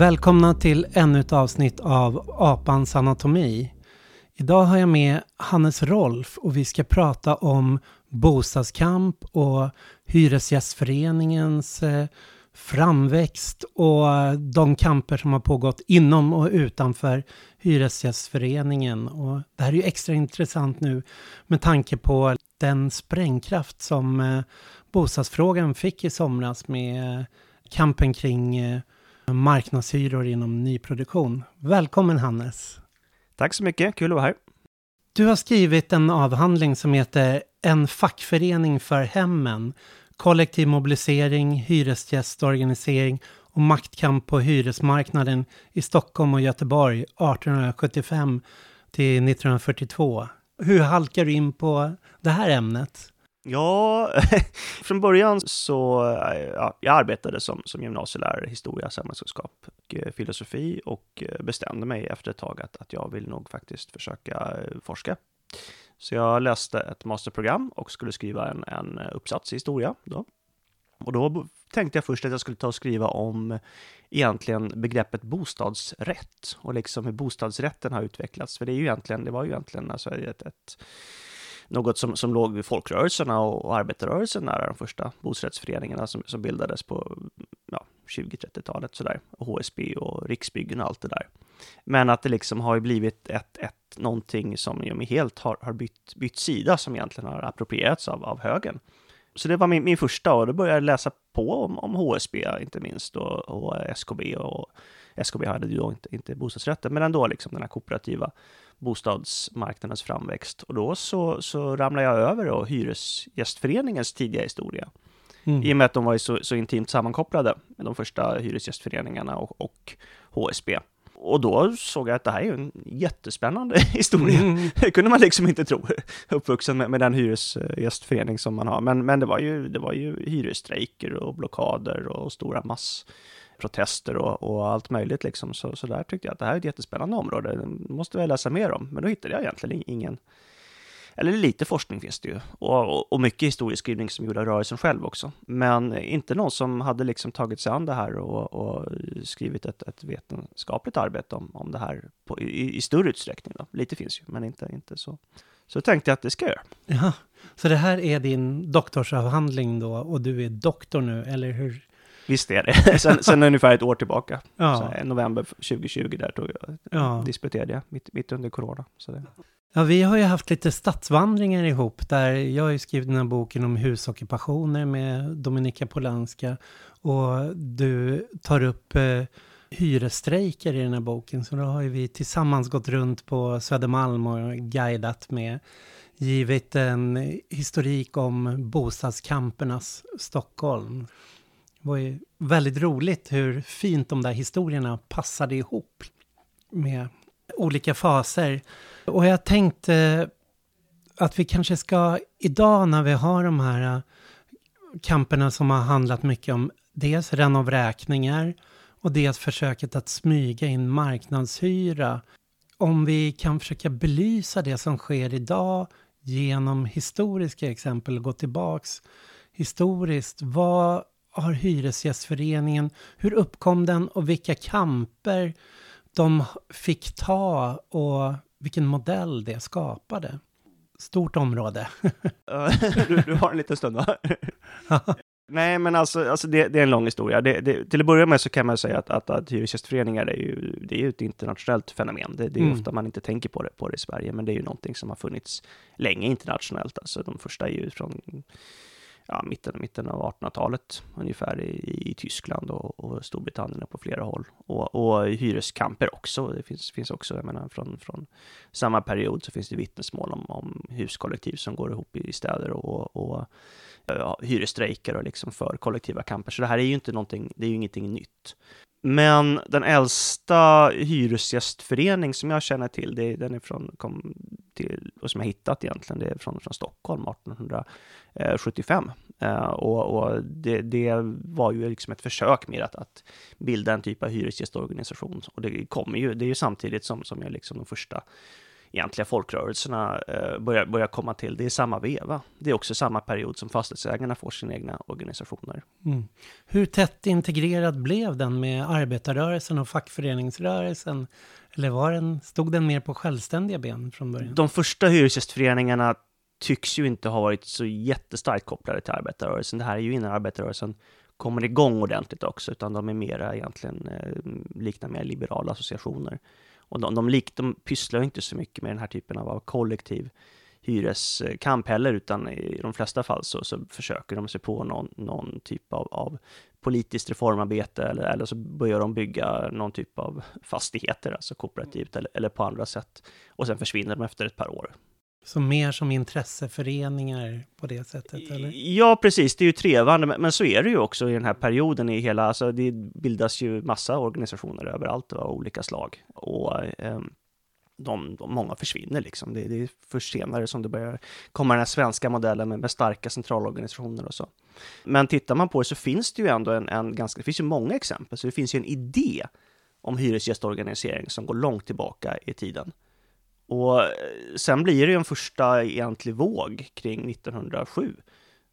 Välkomna till ännu ett avsnitt av Apans anatomi. Idag har jag med Hannes Rolf och vi ska prata om bostadskamp och Hyresgästföreningens eh, framväxt och de kamper som har pågått inom och utanför Hyresgästföreningen. Och det här är ju extra intressant nu med tanke på den sprängkraft som eh, bostadsfrågan fick i somras med eh, kampen kring marknadshyror inom nyproduktion. Välkommen Hannes! Tack så mycket, kul att vara här. Du har skrivit en avhandling som heter En fackförening för hemmen. Kollektiv mobilisering, hyresgästorganisering och maktkamp på hyresmarknaden i Stockholm och Göteborg 1875 till 1942. Hur halkar du in på det här ämnet? Ja, från början så, ja, jag arbetade som, som gymnasielärare i historia, samhällskunskap och filosofi och eh, bestämde mig efter ett tag att, att jag vill nog faktiskt försöka eh, forska. Så jag läste ett masterprogram och skulle skriva en, en uppsats i historia då. Och då tänkte jag först att jag skulle ta och skriva om egentligen begreppet bostadsrätt och liksom hur bostadsrätten har utvecklats. För det är ju egentligen, det var ju egentligen alltså ett, ett något som, som låg vid folkrörelserna och, och arbetarrörelsen nära de första bostadsrättsföreningarna som, som bildades på ja, 20-30-talet sådär. Och HSB och Riksbyggen och allt det där. Men att det liksom har blivit ett, ett någonting som ju helt har, har bytt, bytt sida som egentligen har approprierats av, av högern. Så det var min, min första och då började jag läsa på om, om HSB inte minst och, och SKB och SKB hade ju då inte, inte bostadsrätter, men ändå liksom den här kooperativa bostadsmarknadens framväxt. Och då så, så ramlade jag över då Hyresgästföreningens tidiga historia. Mm. I och med att de var så, så intimt sammankopplade med de första hyresgästföreningarna och, och HSB. Och då såg jag att det här är en jättespännande historia. Mm. Det kunde man liksom inte tro, uppvuxen med, med den hyresgästförening som man har. Men, men det var ju, det var ju hyresstrejker och blockader och stora mass protester och, och, allt möjligt liksom. Så, så där tyckte jag att det här är ett jättespännande område. Det måste jag läsa mer om. Men då hittade jag egentligen ingen, eller lite forskning finns det ju. Och, och mycket historieskrivning som gjorde rörelsen själv också. Men inte någon som hade liksom tagit sig an det här och, och skrivit ett, ett, vetenskapligt arbete om, om det här på, i, i, större utsträckning. Då. Lite finns ju, men inte, inte så. Så tänkte jag att det ska jag göra. Ja, så det här är din doktorsavhandling då och du är doktor nu, eller hur? Visst är det. sen, sen ungefär ett år tillbaka. Ja. Så, november 2020 där tog jag, ja. disputerade jag, mitt, mitt under corona. Så det. Ja, vi har ju haft lite stadsvandringar ihop där jag har ju skrivit den här boken om husockupationer med Dominika Polanska och du tar upp eh, hyresstrejker i den här boken. Så då har ju vi tillsammans gått runt på Södermalm och guidat med givit en historik om bostadskampernas Stockholm. Det var ju väldigt roligt hur fint de där historierna passade ihop med olika faser. Och jag tänkte att vi kanske ska idag när vi har de här äh, kamperna som har handlat mycket om dels renovräkningar och dels försöket att smyga in marknadshyra. Om vi kan försöka belysa det som sker idag genom historiska exempel och gå tillbaks historiskt. Vad har Hyresgästföreningen, hur uppkom den och vilka kamper de fick ta och vilken modell det skapade? Stort område. du, du, har en liten stund va? Nej, men alltså, alltså det, det, är en lång historia. Det, det, till att börja med så kan man säga att, att, att hyresgästföreningar är ju, det är ju ett internationellt fenomen. Det, det är mm. ofta man inte tänker på det, på det i Sverige, men det är ju någonting som har funnits länge internationellt. Alltså de första är ju från ja, mitten, mitten av 1800-talet ungefär i, i Tyskland och, och, Storbritannien på flera håll. Och, och hyreskamper också. Det finns, finns också, jag menar, från, från samma period så finns det vittnesmål om, om huskollektiv som går ihop i städer och, och ja, hyresstrejker och liksom för kollektiva kamper. Så det här är ju inte någonting, det är ju ingenting nytt. Men den äldsta hyresgästförening som jag känner till, det, den är från, kom till, och som jag hittat egentligen, det är från, från Stockholm 1875. Uh, eh, och, och det, det, var ju liksom ett försök med att, att bilda en typ av hyresgästorganisation. Och det kommer ju, det är ju samtidigt som, som jag liksom de första egentliga folkrörelserna eh, börjar, börjar komma till. Det är samma veva. Det är också samma period som fastighetsägarna får sina egna organisationer. Mm. Hur tätt integrerad blev den med arbetarrörelsen och fackföreningsrörelsen? Eller var den, stod den mer på självständiga ben från början? De första hyresgästföreningarna tycks ju inte ha varit så jättestarkt kopplade till arbetarrörelsen. Det här är ju innan arbetarrörelsen kommer igång ordentligt också, utan de är mera egentligen eh, liknar mer liberala associationer. Och de, de, lik, de pysslar inte så mycket med den här typen av kollektiv hyreskamp heller, utan i de flesta fall så, så försöker de sig på någon, någon typ av, av politiskt reformarbete eller, eller så börjar de bygga någon typ av fastigheter, alltså kooperativt eller, eller på andra sätt. Och sen försvinner de efter ett par år. Så mer som intresseföreningar på det sättet, eller? Ja, precis. Det är ju trevande, men så är det ju också i den här perioden i hela, alltså det bildas ju massa organisationer överallt av olika slag. Och eh, de, de, många försvinner liksom. Det, det, är först senare som det börjar komma den här svenska modellen med, med, starka centralorganisationer och så. Men tittar man på det så finns det ju ändå en, en ganska, det finns ju många exempel, så det finns ju en idé om hyresgästorganisering som går långt tillbaka i tiden. Och eh, sen blir det ju en första egentlig våg kring 1907.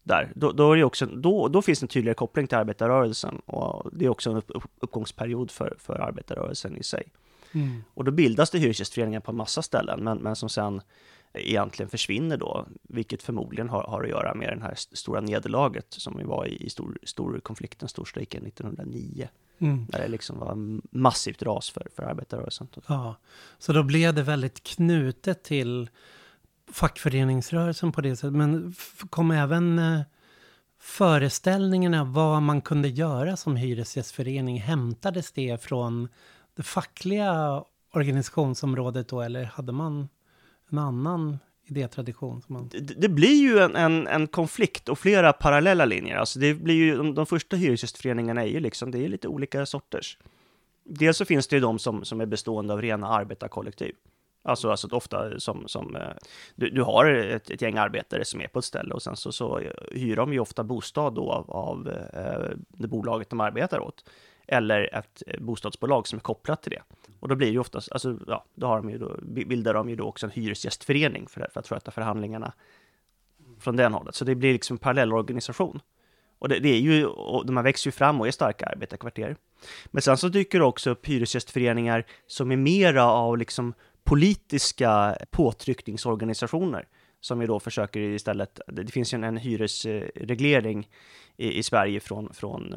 Där. Då, då, är det också, då, då finns en tydligare koppling till arbetarrörelsen och det är också en upp, uppgångsperiod för, för arbetarrörelsen i sig. Mm. Och då bildas det hyresgästföreningar på en massa ställen, men, men som sen egentligen försvinner då, vilket förmodligen har, har att göra med det här stora nederlaget som vi var i, i stor, stor konflikten, storstrejken 1909. Mm. Där det liksom var massivt ras för, för arbetarrörelsen. Ja, så då blev det väldigt knutet till fackföreningsrörelsen på det sättet. Men kom även eh, föreställningarna vad man kunde göra som hyresgästförening, hämtades det från det fackliga organisationsområdet då, eller hade man en annan idétradition? Som man... det, det blir ju en, en, en, konflikt och flera parallella linjer. Alltså det blir ju, de, de första hyresgästföreningarna är ju liksom, det är lite olika sorters. Dels så finns det ju de som, som är bestående av rena arbetarkollektiv. Alltså, alltså ofta som, som eh, du, du har ett, ett, gäng arbetare som är på ett ställe och sen så, så hyr de ju ofta bostad då av, av eh, det bolaget de arbetar åt eller ett eh, bostadsbolag som är kopplat till det. Och då blir det ju oftast, alltså, ja, då, har de ju då, bildar de ju då också en hyresgästförening för, för att sköta förhandlingarna från den hållet. Så det blir liksom en parallellorganisation. Och det, det, är ju, och de här växer ju fram och är starka arbetarkvarter. Men sen så dyker det också upp hyresgästföreningar som är mera av liksom politiska påtryckningsorganisationer som ju då försöker istället, det finns ju en, en hyresreglering i, i Sverige från, från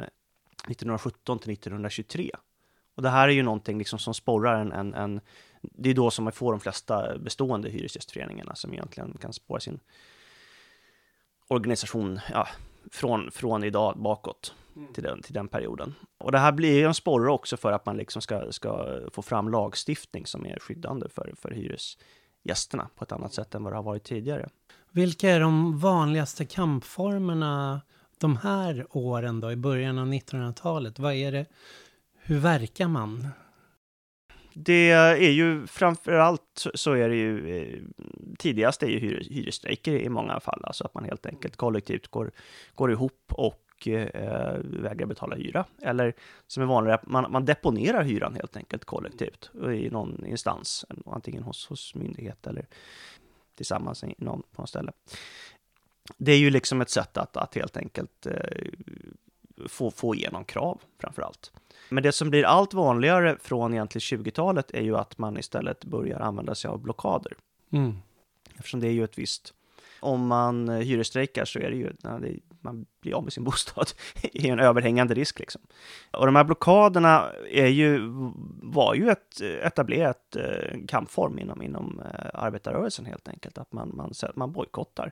1917 till 1923. Och det här är ju någonting liksom som sporrar en, en, en det är då som man får de flesta bestående hyresgästföreningarna som egentligen kan spåra sin organisation ja, från, från idag bakåt mm. till, den, till den perioden. Och det här blir ju en sporre också för att man liksom ska, ska få fram lagstiftning som är skyddande för, för hyresgästerna på ett annat sätt än vad det har varit tidigare. Vilka är de vanligaste kampformerna de här åren då, i början av 1900-talet, vad är det, hur verkar man? Det är ju framför allt så är det ju eh, tidigast är ju hyres, hyresstrejker i många fall, alltså att man helt enkelt kollektivt går, går ihop och eh, vägrar betala hyra. Eller som är vanligare, man, man deponerar hyran helt enkelt kollektivt i någon instans, antingen hos, hos myndighet eller tillsammans i någon, på något ställe det är ju liksom ett sätt att, att helt enkelt eh, få, få igenom krav framför allt. Men det som blir allt vanligare från egentligen 20-talet är ju att man istället börjar använda sig av blockader. Mm. Eftersom det är ju ett visst, om man hyresstrejkar så är det ju, det, man blir av med sin bostad, är en överhängande risk liksom. Och de här blockaderna är ju, var ju ett etablerat eh, kampform inom, inom eh, arbetarrörelsen helt enkelt, att man, man, man bojkottar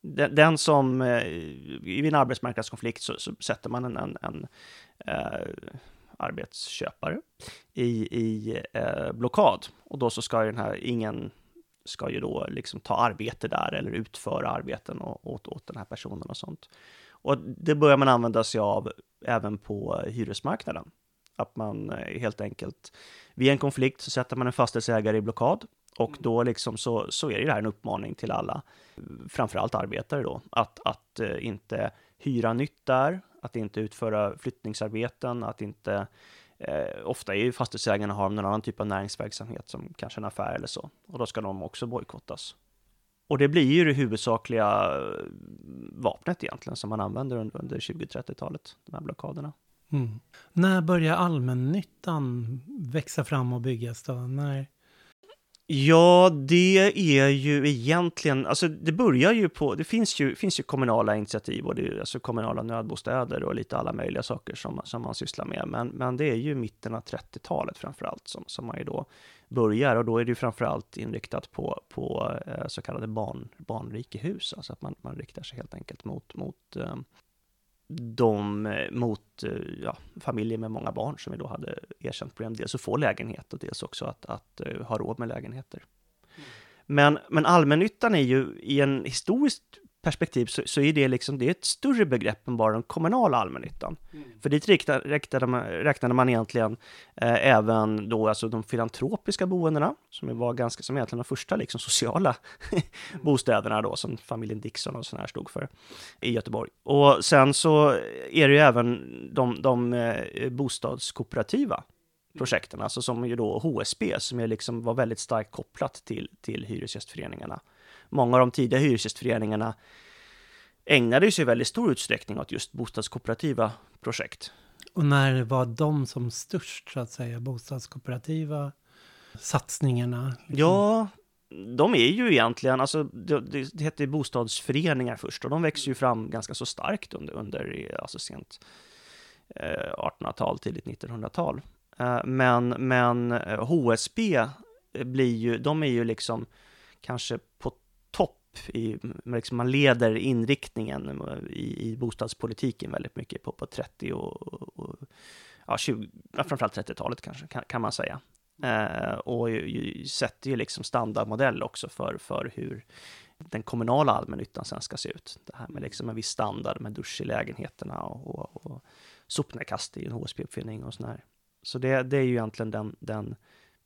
den, den som, eh, i en arbetsmarknadskonflikt så, så sätter man en, en, en eh, arbetsköpare i, i eh, blockad. Och då så ska den här, ingen ska ju då liksom ta arbete där eller utföra arbeten och, åt, åt den här personen och sånt. Och det börjar man använda sig av även på hyresmarknaden. Att man eh, helt enkelt, vid en konflikt så sätter man en fastighetsägare i blockad och då liksom så, så är det här en uppmaning till alla, framförallt arbetare då, att, att eh, inte hyra nytt där, att inte utföra flyttningsarbeten, att inte Eh, ofta är ju fastighetsägarna har någon annan typ av näringsverksamhet som kanske en affär eller så. Och då ska de också bojkottas. Och det blir ju det huvudsakliga eh, vapnet egentligen som man använder under, under 20-30-talet, de här blockaderna. Mm. När börjar allmännyttan växa fram och byggas då? När... Ja, det är ju egentligen, alltså det börjar ju på, det finns ju, finns ju kommunala initiativ och det är alltså kommunala nödbostäder och lite alla möjliga saker som, som man sysslar med. Men, men det är ju mitten av 30-talet framförallt som, som man ju då börjar och då är det ju framförallt inriktat på, på eh, så kallade barn, barnrikehus, alltså att man, man riktar sig helt enkelt mot, mot eh, de eh, mot eh, ja, familjer med många barn som vi då hade erkänt problem, dels att få lägenhet och dels också att, att uh, ha råd med lägenheter. Mm. Men, men allmännyttan är ju i en historiskt perspektiv så, så är det liksom, det är ett större begrepp än bara den kommunala allmännyttan. Mm. För dit räknade, räknade, man, räknade man egentligen eh, även då alltså de filantropiska boendena, som var ganska, som egentligen de första liksom sociala mm. bostäderna då, som familjen Dixon och sådana här stod för i Göteborg. Och sen så är det ju även de, de eh, bostadskooperativa mm. projekten, alltså som ju då HSB, som är liksom var väldigt starkt kopplat till, till hyresgästföreningarna många av de tidiga hyresgästföreningarna ägnade sig i väldigt stor utsträckning åt just bostadskooperativa projekt. Och när var de som störst, så att säga, bostadskooperativa satsningarna? Liksom? Ja, de är ju egentligen, alltså det, det heter bostadsföreningar först och de växer ju fram ganska så starkt under, under alltså sent eh, 1800-tal, tidigt 1900-tal. Eh, men, men HSB eh, blir ju, de är ju liksom kanske på i, liksom man leder inriktningen i, i bostadspolitiken väldigt mycket på, på 30 och, och ja, 20, framförallt 30-talet kanske, kan, kan, man säga. Eh, och ju, ju, sätter ju liksom standardmodell också för, för hur den kommunala allmännyttan sen ska se ut. Det här med liksom en viss standard med dusch i lägenheterna och, och, och sopnedkast i en HSB-uppfinning och sådär. Så det, det är ju egentligen den, den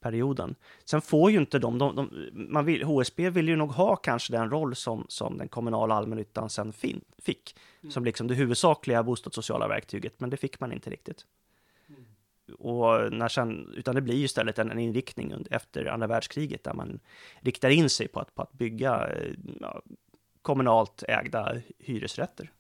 perioden. Sen får ju inte de, de, de, man vill, HSB vill ju nog ha kanske den roll som, som den kommunala allmännyttan sen fin, fick, mm. som liksom det huvudsakliga bostadssociala verktyget, men det fick man inte riktigt. Mm. Och när sen, utan det blir ju istället en, en inriktning efter andra världskriget där man riktar in sig på att, på att bygga ja, kommunalt ägda hyresrätter.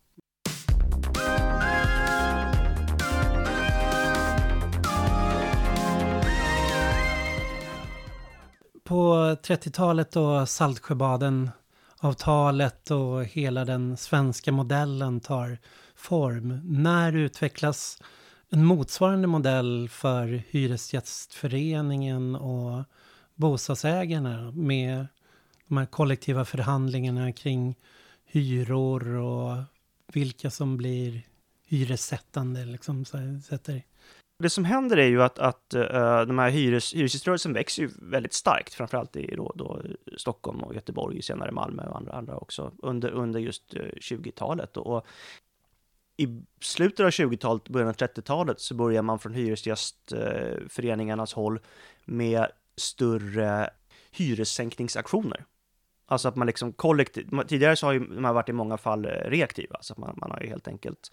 På 30-talet då Saltsjöbaden avtalet och hela den svenska modellen tar form. När utvecklas en motsvarande modell för Hyresgästföreningen och bostadsägarna med de här kollektiva förhandlingarna kring hyror och vilka som blir hyressättande, liksom, så sätter det som händer är ju att, att uh, de här hyres, hyresgäströrelsen växer ju väldigt starkt, framförallt i då, då Stockholm och Göteborg, senare Malmö och andra, andra också, under, under just eh, uh, 20-talet. Och, och, i slutet av 20-talet, början av 30-talet, så börjar man från hyresgästföreningarnas uh, håll med större hyressänkningsaktioner. Alltså att man liksom kollektivt, tidigare så har ju man varit i många fall eh, reaktiva, så att man, man har ju helt enkelt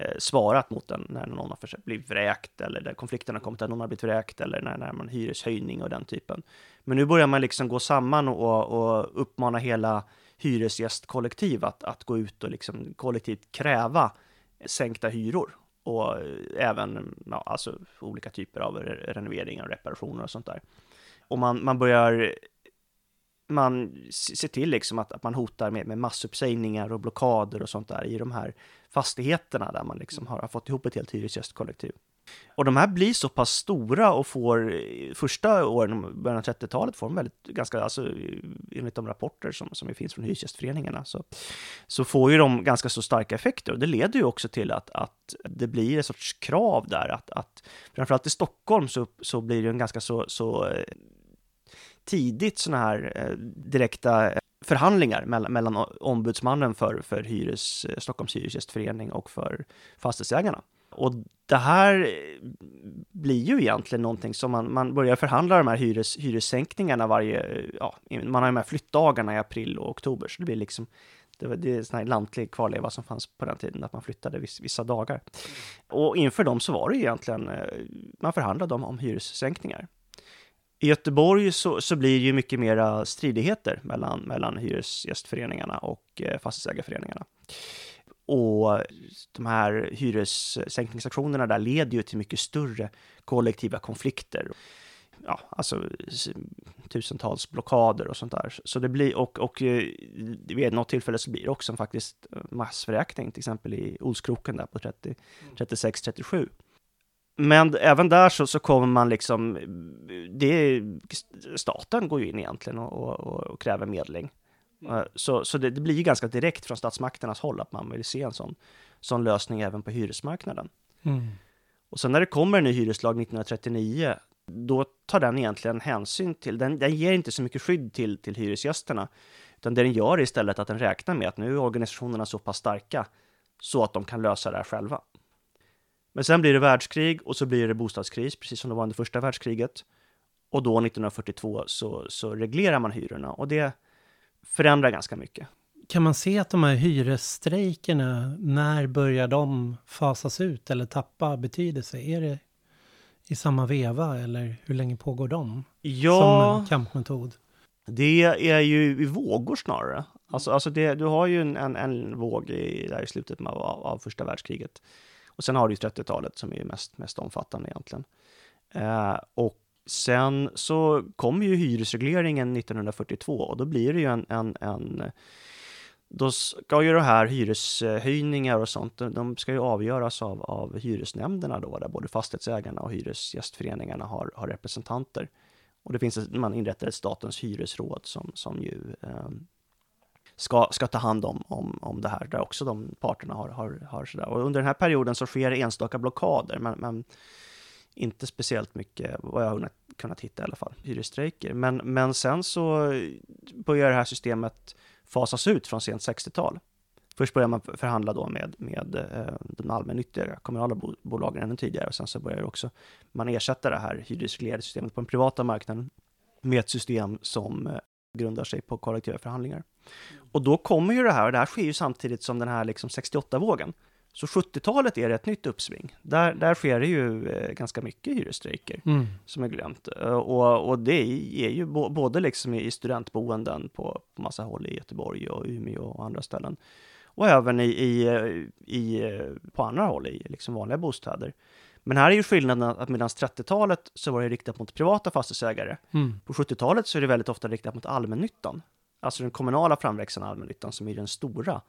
Eh, svarat mot den när någon har försökt bli vräkt eller där konflikten har kommit att någon har blivit vräkt eller när, när man hyreshöjning och den typen. Men nu börjar man liksom gå samman och, och uppmana hela hyresgästkollektiv att, att gå ut och liksom kollektivt kräva sänkta hyror och eh, även ja, alltså olika typer av renoveringar och reparationer och sånt där. Och man, man börjar man ser till liksom att, att man hotar med, med massuppsägningar och blockader och sånt där i de här fastigheterna där man liksom har, har fått ihop ett helt hyresgästkollektiv. Och de här blir så pass stora och får eh, första åren, början av 30-talet, får de väldigt, ganska, alltså enligt de rapporter som, som finns från hyresgästföreningarna, så, så får ju de ganska så starka effekter. Och det leder ju också till att, att det blir en sorts krav där, att, att framförallt i Stockholm så, så blir det en ganska så, så eh, tidigt sådana här eh, direkta eh, förhandlingar mellan, mellan ombudsmannen för, för hyres, eh, Stockholms hyresgästförening och för fastighetsägarna. Och det här blir ju egentligen någonting som man, man börjar förhandla de här hyres, hyressänkningarna varje, ja, man har de här flyttdagarna i april och oktober, så det blir liksom Det, var, det är en sån här lantlig kvarleva som fanns på den tiden, att man flyttade viss, vissa dagar. Och inför dem så var det egentligen, man förhandlade om, om hyressänkningar. I Göteborg så, så blir det ju mycket mera stridigheter mellan, mellan hyresgästföreningarna och eh, fastighetsägarföreningarna. Och de här hyressänkningsaktionerna där leder ju till mycket större kollektiva konflikter. Ja, alltså tusentals blockader och sånt där. Så det blir, och, och eh, vid något tillfälle så blir det också faktiskt massvräkning, till exempel i Olskroken där på 30, 36-37. Men även där så, så kommer man liksom, det, staten går ju in egentligen och, och, och kräver medling. Mm. Så, så det, det, blir ju ganska direkt från statsmakternas håll att man vill se en sån, sån lösning även på hyresmarknaden. Mm. Och sen när det kommer en ny hyreslag 1939, då tar den egentligen hänsyn till, den, den ger inte så mycket skydd till, till hyresgästerna, utan det den gör är istället att den räknar med att nu är organisationerna så pass starka så att de kan lösa det här själva. Men sen blir det världskrig och så blir det bostadskris, precis som det var under första världskriget. Och då 1942 så, så reglerar man hyrorna och det förändrar ganska mycket. Kan man se att de här hyresstrejkerna, när börjar de fasas ut eller tappa betydelse? Är det i samma veva eller hur länge pågår de? Ja, som kampmetod? Det är ju i vågor snarare. Alltså, alltså det, du har ju en, en, en våg i, där i slutet av, av första världskriget. Och sen har du ju 30-talet som är mest, mest omfattande egentligen. Eh, och sen så kommer ju hyresregleringen 1942 och då blir det ju en, en, en då ska ju de här hyreshöjningar och sånt, de ska ju avgöras av, av hyresnämnderna då, där både fastighetsägarna och hyresgästföreningarna har, har representanter. Och det finns, man inrättar ett statens hyresråd som, som ju eh, ska, ska ta hand om, om, om det här, där också de parterna har, har, har sådär. Och under den här perioden så sker enstaka blockader, men, men inte speciellt mycket, vad jag har kunnat hitta i alla fall, hyresstrejker. Men, men sen så börjar det här systemet fasas ut från sent 60-tal. Först börjar man förhandla då med, med eh, de allmännyttiga kommunala bolagen ännu tidigare och sen så börjar också man ersätta det här hyresreglerade systemet på den privata marknaden med ett system som eh, grundar sig på kollektiva förhandlingar. Och då kommer ju det här, och det här sker ju samtidigt som den här liksom 68-vågen. Så 70-talet är det ett nytt uppsving. Där, där sker det ju eh, ganska mycket hyresstrejker mm. som är glömt. Eh, och, och det är ju både liksom i studentboenden på, på massa håll i Göteborg och Umeå och andra ställen. Och även i, i, i på andra håll i liksom vanliga bostäder. Men här är ju skillnaden att medan 30-talet så var det riktat mot privata fastighetsägare. Mm. På 70-talet så är det väldigt ofta riktat mot allmännyttan. Alltså den kommunala framväxten av allmännyttan som är den stora.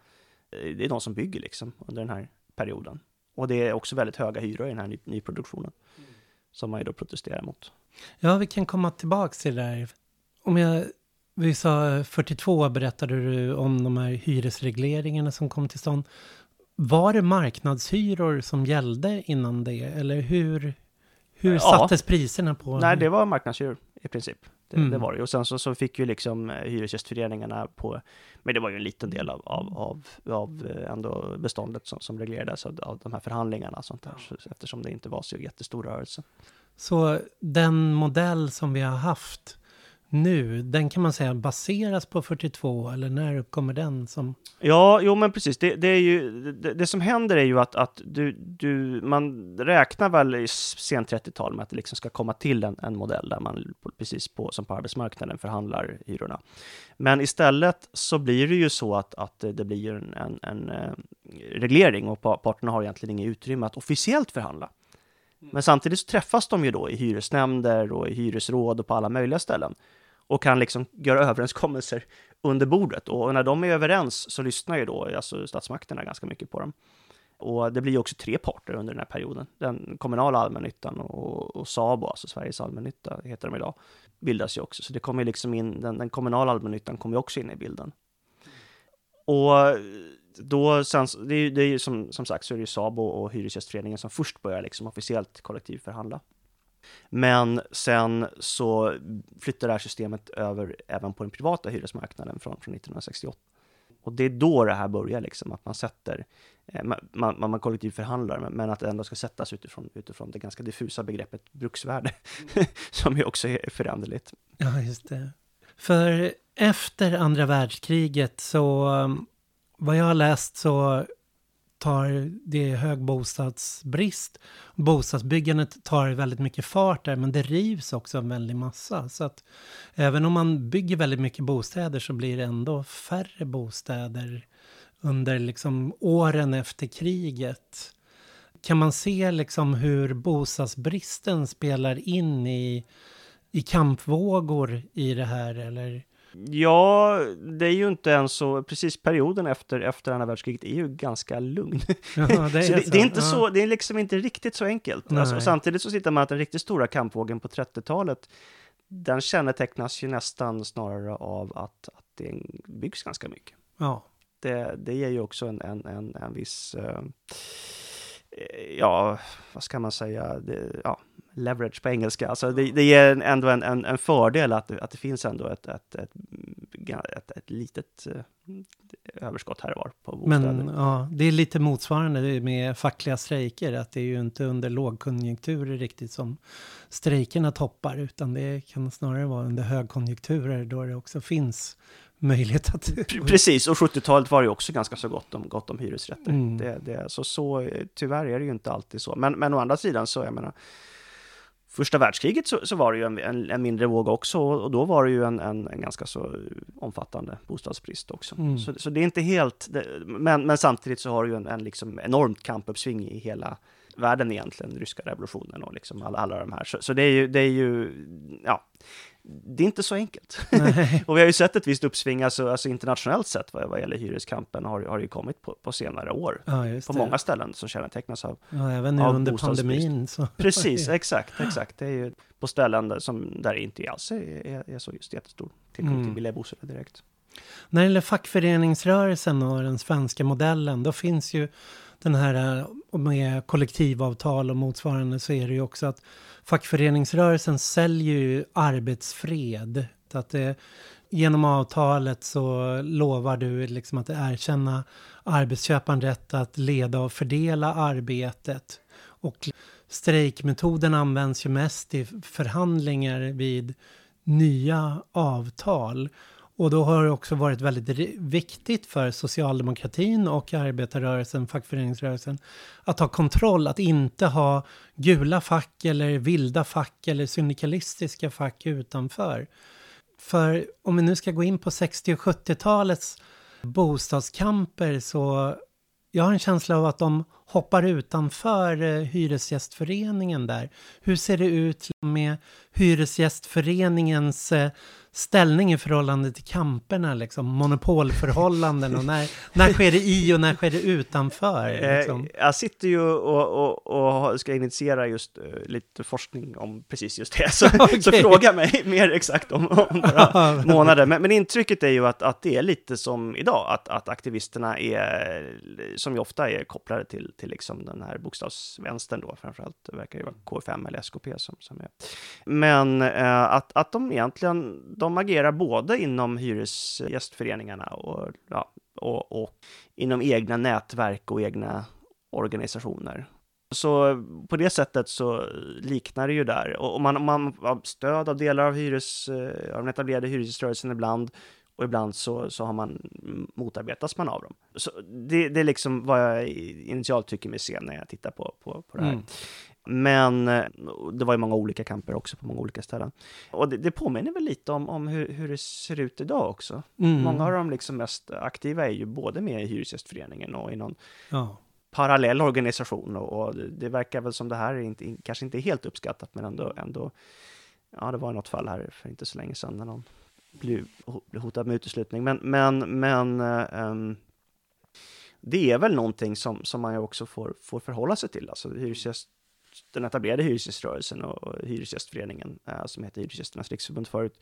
Eh, det är de som bygger liksom under den här perioden. Och det är också väldigt höga hyror i den här ny nyproduktionen. Mm. Som man ju då protesterar mot. Ja, vi kan komma tillbaka till det där. Om jag, vi sa 42 berättade du om de här hyresregleringarna som kom till stånd. Var det marknadshyror som gällde innan det? Eller hur, hur ja. sattes priserna på? Nej, det var marknadshyror i princip. Det, mm. det, var det. Och sen så, så fick ju liksom eh, hyresgästföreningarna på, men det var ju en liten del av, av, av, av eh, ändå beståndet som, som reglerades av, av de här förhandlingarna, sånt där, så, eftersom det inte var så jättestor rörelse. Så den modell som vi har haft nu, den kan man säga baseras på 42 eller när uppkommer den som? Ja, jo men precis. Det, det är ju, det, det, som händer är ju att, att du, du, man räknar väl i sent 30-tal med att det liksom ska komma till en, en modell där man precis på, som på arbetsmarknaden förhandlar hyrorna. Men istället så blir det ju så att, att det blir en, en, en eh, reglering och parterna har egentligen inget utrymme att officiellt förhandla. Men samtidigt så träffas de ju då i hyresnämnder och i hyresråd och på alla möjliga ställen och kan liksom göra överenskommelser under bordet. Och när de är överens så lyssnar ju då alltså statsmakterna ganska mycket på dem. Och det blir ju också tre parter under den här perioden. Den kommunala allmännyttan och, och SABO, alltså Sveriges allmännytta heter de idag, bildas ju också. Så det kommer liksom in, den, den kommunala allmännyttan kommer ju också in i bilden. Och då sen, det är, det är ju som, som sagt så är det ju SABO och Hyresgästföreningen som först börjar liksom officiellt kollektivförhandla. Men sen så flyttar det här systemet över även på den privata hyresmarknaden från, från 1968. Och det är då det här börjar, liksom, att man sätter, eh, man, man, man kollektivförhandlar, men att det ändå ska sättas utifrån, utifrån det ganska diffusa begreppet bruksvärde, som ju också är föränderligt. Ja, just det. För efter andra världskriget så vad jag har läst så tar det hög bostadsbrist. Bostadsbyggandet tar väldigt mycket fart där, men det rivs också en väldig massa. Så att även om man bygger väldigt mycket bostäder så blir det ändå färre bostäder under liksom åren efter kriget. Kan man se liksom hur bostadsbristen spelar in i, i kampvågor i det här eller? Ja, det är ju inte ens så, precis perioden efter, efter andra världskriget är ju ganska lugn. Ja, det, är det, det är inte Ja. så, det är liksom inte riktigt så enkelt. Alltså, och samtidigt så sitter man att den riktigt stora kampvågen på 30-talet, den kännetecknas ju nästan snarare av att, att det byggs ganska mycket. Ja. Det, det ger ju också en, en, en, en viss, eh, Eh, ja, vad ska man säga, det, ja, leverage på engelska. Alltså det, det ger ändå en, en, en fördel att, att det finns ändå ett, ett, ett, ett, ett litet eh, överskott här och var på bostäder. Men ja, det är lite motsvarande med fackliga strejker, att det är ju inte under lågkonjunkturer riktigt som strejkerna toppar, utan det kan snarare vara under högkonjunkturer då det också finns möjlighet att... Pre- Precis, och 70-talet var det ju också ganska så gott om, gott om hyresrätter. Mm. Det, det, så, så, tyvärr är det ju inte alltid så. Men, men å andra sidan så, jag menar, första världskriget så, så var det ju en, en, en mindre våg också och då var det ju en, en, en ganska så omfattande bostadsbrist också. Mm. Så, så det är inte helt, det, men, men samtidigt så har du ju en, en liksom enormt kampuppsving i hela världen egentligen, ryska revolutionen och liksom alla, alla de här. Så, så det är ju, det är ju, ja, det är inte så enkelt. Och vi har ju sett ett visst uppsving, alltså, alltså internationellt sett vad, vad gäller hyreskampen har, har ju kommit på, på senare år. Ja, På det. många ställen som kännetecknas av Ja, även nu av under pandemin så... Precis, exakt, exakt. Det är ju på ställen där, som, där det inte alls är, är, är så just jättestor tillgång Mm. till billiga bostäder direkt. När det gäller fackföreningsrörelsen och den svenska modellen, då finns ju den här eh, med kollektivavtal och motsvarande så är det ju också att fackföreningsrörelsen säljer ju arbetsfred. Att det, genom avtalet så lovar du liksom att erkänna arbetsköparen rätt att leda och fördela arbetet. Och strejkmetoden används ju mest i förhandlingar vid nya avtal. Och då har det också varit väldigt viktigt för socialdemokratin och arbetarrörelsen, fackföreningsrörelsen, att ha kontroll, att inte ha gula fack eller vilda fack eller syndikalistiska fack utanför. För om vi nu ska gå in på 60 och 70-talets bostadskamper så jag har en känsla av att de hoppar utanför eh, Hyresgästföreningen där. Hur ser det ut med Hyresgästföreningens eh, ställning i förhållande till kamperna, liksom monopolförhållanden och när, när sker det i och när sker det utanför? Liksom? Eh, jag sitter ju och, och, och ska initiera just eh, lite forskning om precis just det, så, Okej. så fråga mig mer exakt om, om några månader. Men, men intrycket är ju att, att det är lite som idag, att, att aktivisterna är, som ju ofta är kopplade till, till liksom den här bokstavsvänstern då, framförallt verkar ju vara K5 eller SKP som, som är. Men eh, att, att de egentligen, de de agerar både inom hyresgästföreningarna och, ja, och, och inom egna nätverk och egna organisationer. Så på det sättet så liknar det ju där. Och om man, om man har stöd av delar av, hyres, eh, av den etablerade hyresgäströrelsen ibland och ibland så, så har man motarbetas man av dem. Så det, det är liksom vad jag initialt tycker mig se när jag tittar på, på, på det här. Mm. Men eh, det var ju många olika kamper också på många olika ställen. Och det, det påminner väl lite om, om hur, hur det ser ut idag också. Mm. Många av de liksom mest aktiva är ju både med i Hyresgästföreningen och i någon Ja. parallell organisation och, och det, det verkar väl som det här är inte, kanske inte helt uppskattat men ändå, ändå ja det var något fall här för inte så länge sedan när någon blev hotad med uteslutning men, men, men ehm, det är väl någonting som, som man ju också får, får förhålla sig till, alltså hyresgäst, den etablerade hyresgäströrelsen och Hyresgästföreningen, eh, som heter Hyresgästernas riksförbund förut,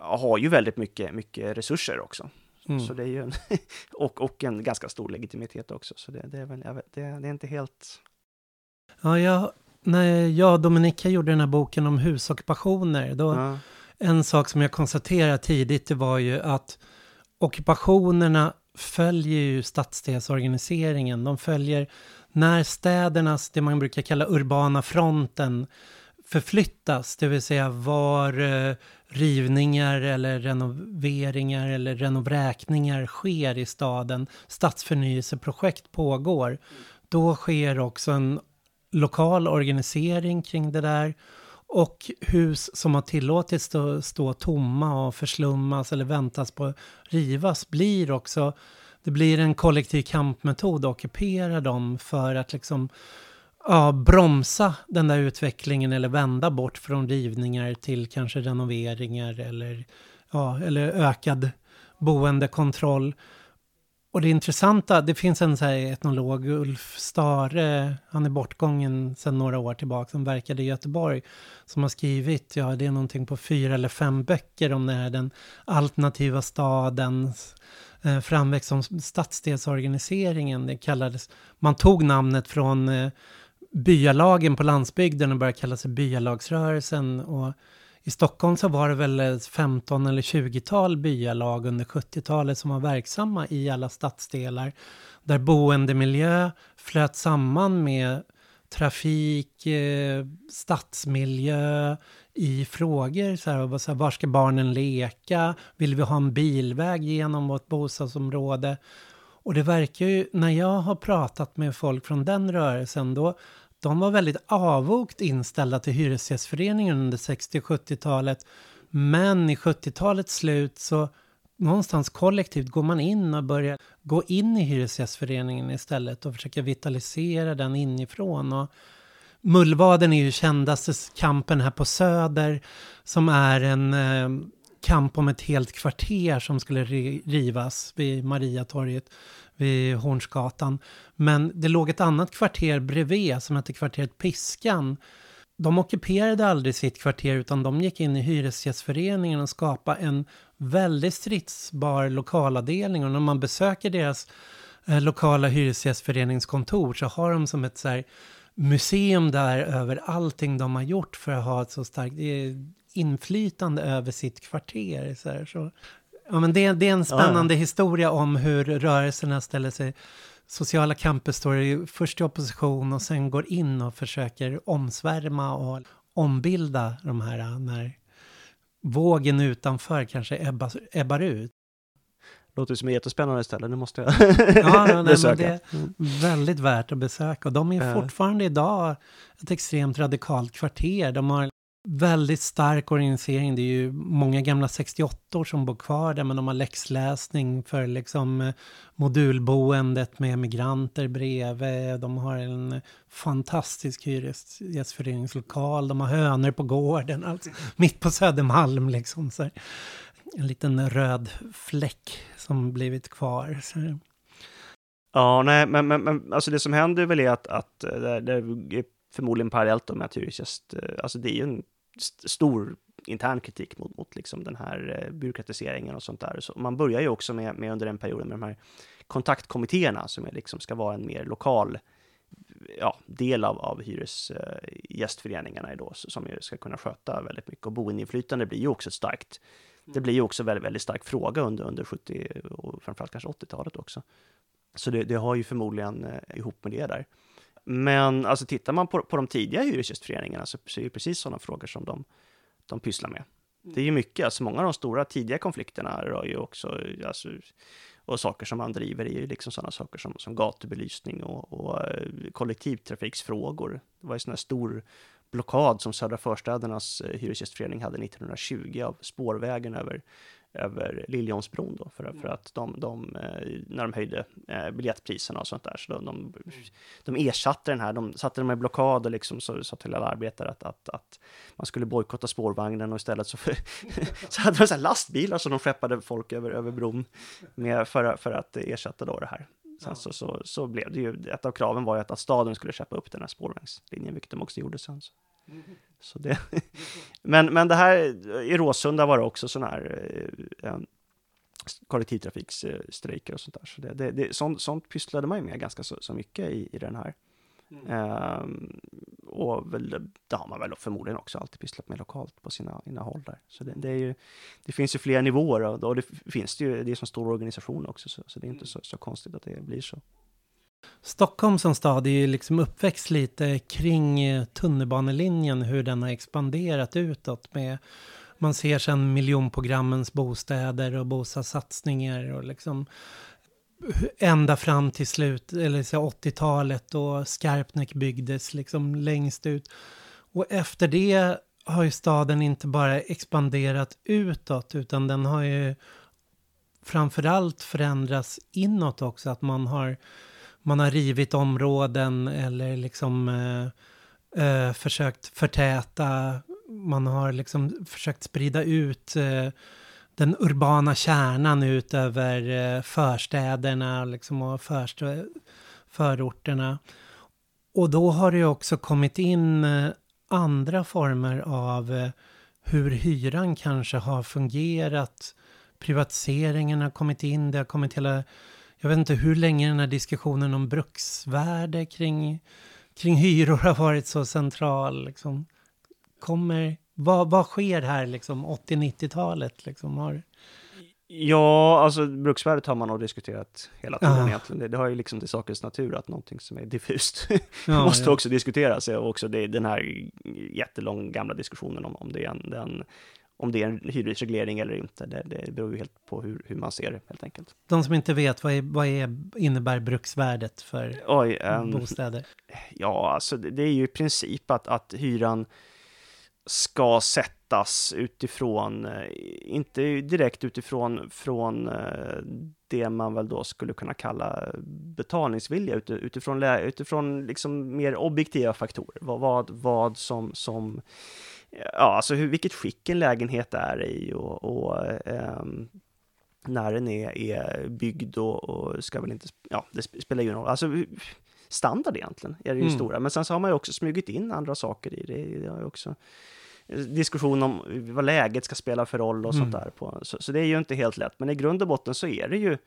har ju väldigt mycket, mycket resurser också. Mm. Så det är ju en, och, och en ganska stor legitimitet också. Så det, det är väl, vet, det, det är inte helt... Ja, jag, när jag och Dominika gjorde den här boken om husockupationer, då Ja en sak som jag konstaterade tidigt det var ju att ockupationerna följer ju stadsdelsorganiseringen. De följer när städernas, det man brukar kalla urbana fronten, förflyttas, det vill säga var eh, rivningar eller renoveringar eller renovräkningar sker i staden, stadsförnyelseprojekt pågår, då sker också en lokal organisering kring det där och hus som har tillåtits stå, stå tomma och förslummas eller väntas på rivas blir också, det blir en kollektiv kampmetod att ockupera dem för att liksom ja, bromsa den där utvecklingen eller vända bort från rivningar till kanske renoveringar eller, ja, eller ökad boendekontroll. Och det intressanta, det finns en så här etnolog, Ulf Stare, han är bortgången sedan några år tillbaka, som verkade i Göteborg, som har skrivit, ja det är någonting på fyra eller fem böcker om det här, den alternativa stadens eh, framväxt som stadsdelsorganiseringen, det kallades, man tog namnet från eh, byalagen på landsbygden och började kalla sig byalagsrörelsen. Och i Stockholm så var det väl 15 eller 20-tal byalag under 70-talet som var verksamma i alla stadsdelar. Där boendemiljö flöt samman med trafik, eh, stadsmiljö i frågor. Så här, så här, var ska barnen leka? Vill vi ha en bilväg genom vårt bostadsområde? Och det verkar ju, när jag har pratat med folk från den rörelsen, då de var väldigt avvokt inställda till Hyresgästföreningen under 60 och 70-talet. Men i 70-talets slut så någonstans kollektivt går man in och börjar gå in i Hyresgästföreningen istället och försöka vitalisera den inifrån. Och Mullvaden är ju kändaste kampen här på Söder som är en eh, kamp om ett helt kvarter som skulle rivas vid Mariatorget vid Hornsgatan. Men det låg ett annat kvarter bredvid som hette kvarteret Piskan. De ockuperade aldrig sitt kvarter utan de gick in i Hyresgästföreningen och skapade en väldigt stridsbar lokalavdelning. Och när man besöker deras eh, lokala hyresgästföreningskontor så har de som ett så här, museum där över allting de har gjort för att ha ett så starkt eh, inflytande över sitt kvarter. Så, här, så Ja, men det, det är en spännande ja, historia om hur rörelserna ställer sig. Sociala campus står först i opposition och sen går in och försöker omsvärma och ombilda de här när vågen utanför kanske ebbar, ebbar ut. Låter som ett jättespännande ställe, nu måste jag ja, nej, besöka. det är väldigt värt att besöka. Och de är fortfarande idag ett extremt radikalt kvarter. De har väldigt stark organisering. Det är ju många gamla 68 som bor kvar där, men de har läxläsning för liksom modulboendet med migranter bredvid. De har en fantastisk hyresgästföreningslokal. De har hönor på gården, alltså mitt på Södermalm liksom. Så en liten röd fläck som blivit kvar. Så. Ja, nej, men, men, men alltså det som händer väl är att, att det, det är förmodligen parallellt med att hyresgäst, eh, alltså det är ju en stor intern kritik mot, mot liksom den här eh, byråkratiseringen och sånt där. Så man börjar ju också med, med under den perioden med de här kontaktkommittéerna som är liksom ska vara en mer lokal ja, del av, av hyresgästföreningarna eh, då, som ju ska kunna sköta väldigt mycket. Och boendeinflytande blir ju också starkt. Det blir ju också väldigt, väldigt stark fråga under, under 70 och framförallt kanske 80-talet också. Så det, det, har ju förmodligen eh, ihop med det där. Men alltså tittar man på, på de tidiga hyresgästföreningarna så, så är det precis sådana frågor som de, de pysslar med. Det är ju mycket, alltså många av de stora tidiga konflikterna rör ju också, alltså, och saker som man driver är ju liksom sådana saker som, som gatubelysning och, och eh, kollektivtrafiksfrågor. Det var ju sån här stor blockad som Södra Förstädernas eh, hyresgästförening hade 1920 av spårvägen över över Liljeholmsbron då, för, för mm. att de, de, eh, när de höjde eh, biljettpriserna och sånt där, så de, de, de ersatte den här, de satte dem i blockad och liksom så sa till alla arbetare att, att, att man skulle bojkotta spårvagnen och istället så, för, så hade de så lastbilar som de skeppade folk över, över bron med för, för att ersätta då det här. Sen så, så, så blev det ju, ett av kraven var ju att, att staden skulle köpa upp den här spårvagnslinjen, vilket de också gjorde sen. Så. Så det, men, men det här, i Råsunda var det också sån här eh, kollektivtrafikstrejker och sånt där. Så det, det, det, sånt, sånt pysslade man ju med ganska så, så mycket i, i den här. Mm. Um, och väl, det har man väl förmodligen också alltid pysslat med lokalt på sina, sina håll där. Så det, det, är ju, det finns ju flera nivåer och, och det finns det ju, det är som stor organisation också, så, så det är inte så, så konstigt att det blir så. Stockholm som stad är ju liksom uppväxt lite kring eh, tunnelbanelinjen, hur den har expanderat utåt med man ser sedan miljonprogrammens bostäder och bostadssatsningar och liksom ända fram till slut, eller 80-talet då Skarpnäck byggdes liksom längst ut. Och efter det har ju staden inte bara expanderat utåt utan den har ju framförallt förändrats inåt också. Att man har, man har rivit områden eller liksom eh, eh, försökt förtäta. Man har liksom försökt sprida ut eh, den urbana kärnan ut över eh, förstäderna liksom, och först, eh, förorterna. Och då har det också kommit in eh, andra former av eh, hur hyran kanske har fungerat. Privatiseringen har kommit in, det har kommit hela... Jag vet inte hur länge den här diskussionen om bruksvärde kring, kring hyror har varit så central. Liksom. Kommer, vad, vad sker här liksom 80-90-talet? Liksom, har... Ja, alltså bruksvärdet har man nog diskuterat hela tiden ja. egentligen. Det, det, har ju liksom till sakens natur att någonting som är diffust ja, måste ja. också diskuteras. Och också det, den här jättelång gamla diskussionen om, om det är en, den, om det är en hyresreglering eller inte. Det, det beror ju helt på hur, hur man ser det helt enkelt. De som inte vet, vad, är, vad är, innebär bruksvärdet för Oj, um, bostäder? Ja, alltså det, det, är ju i princip att, att hyran ska sättas utifrån, eh, inte direkt utifrån från eh, det man väl då skulle kunna kalla betalningsvilja, utifrån, utifrån liksom mer objektiva faktorer. Vad, vad, vad som, som ja, alltså hur, vilket skick en lägenhet är i och, och um, när den är, är byggd och, och, ska väl inte, ja, det spelar ju roll. Alltså standard egentligen är det ju mm. stora, men sen så har man ju också smugit in andra saker i det. det har ju också diskussion om vad läget ska spela för roll och mm. sånt där. På. Så, så, det är ju inte helt lätt, men i grund och botten så är det ju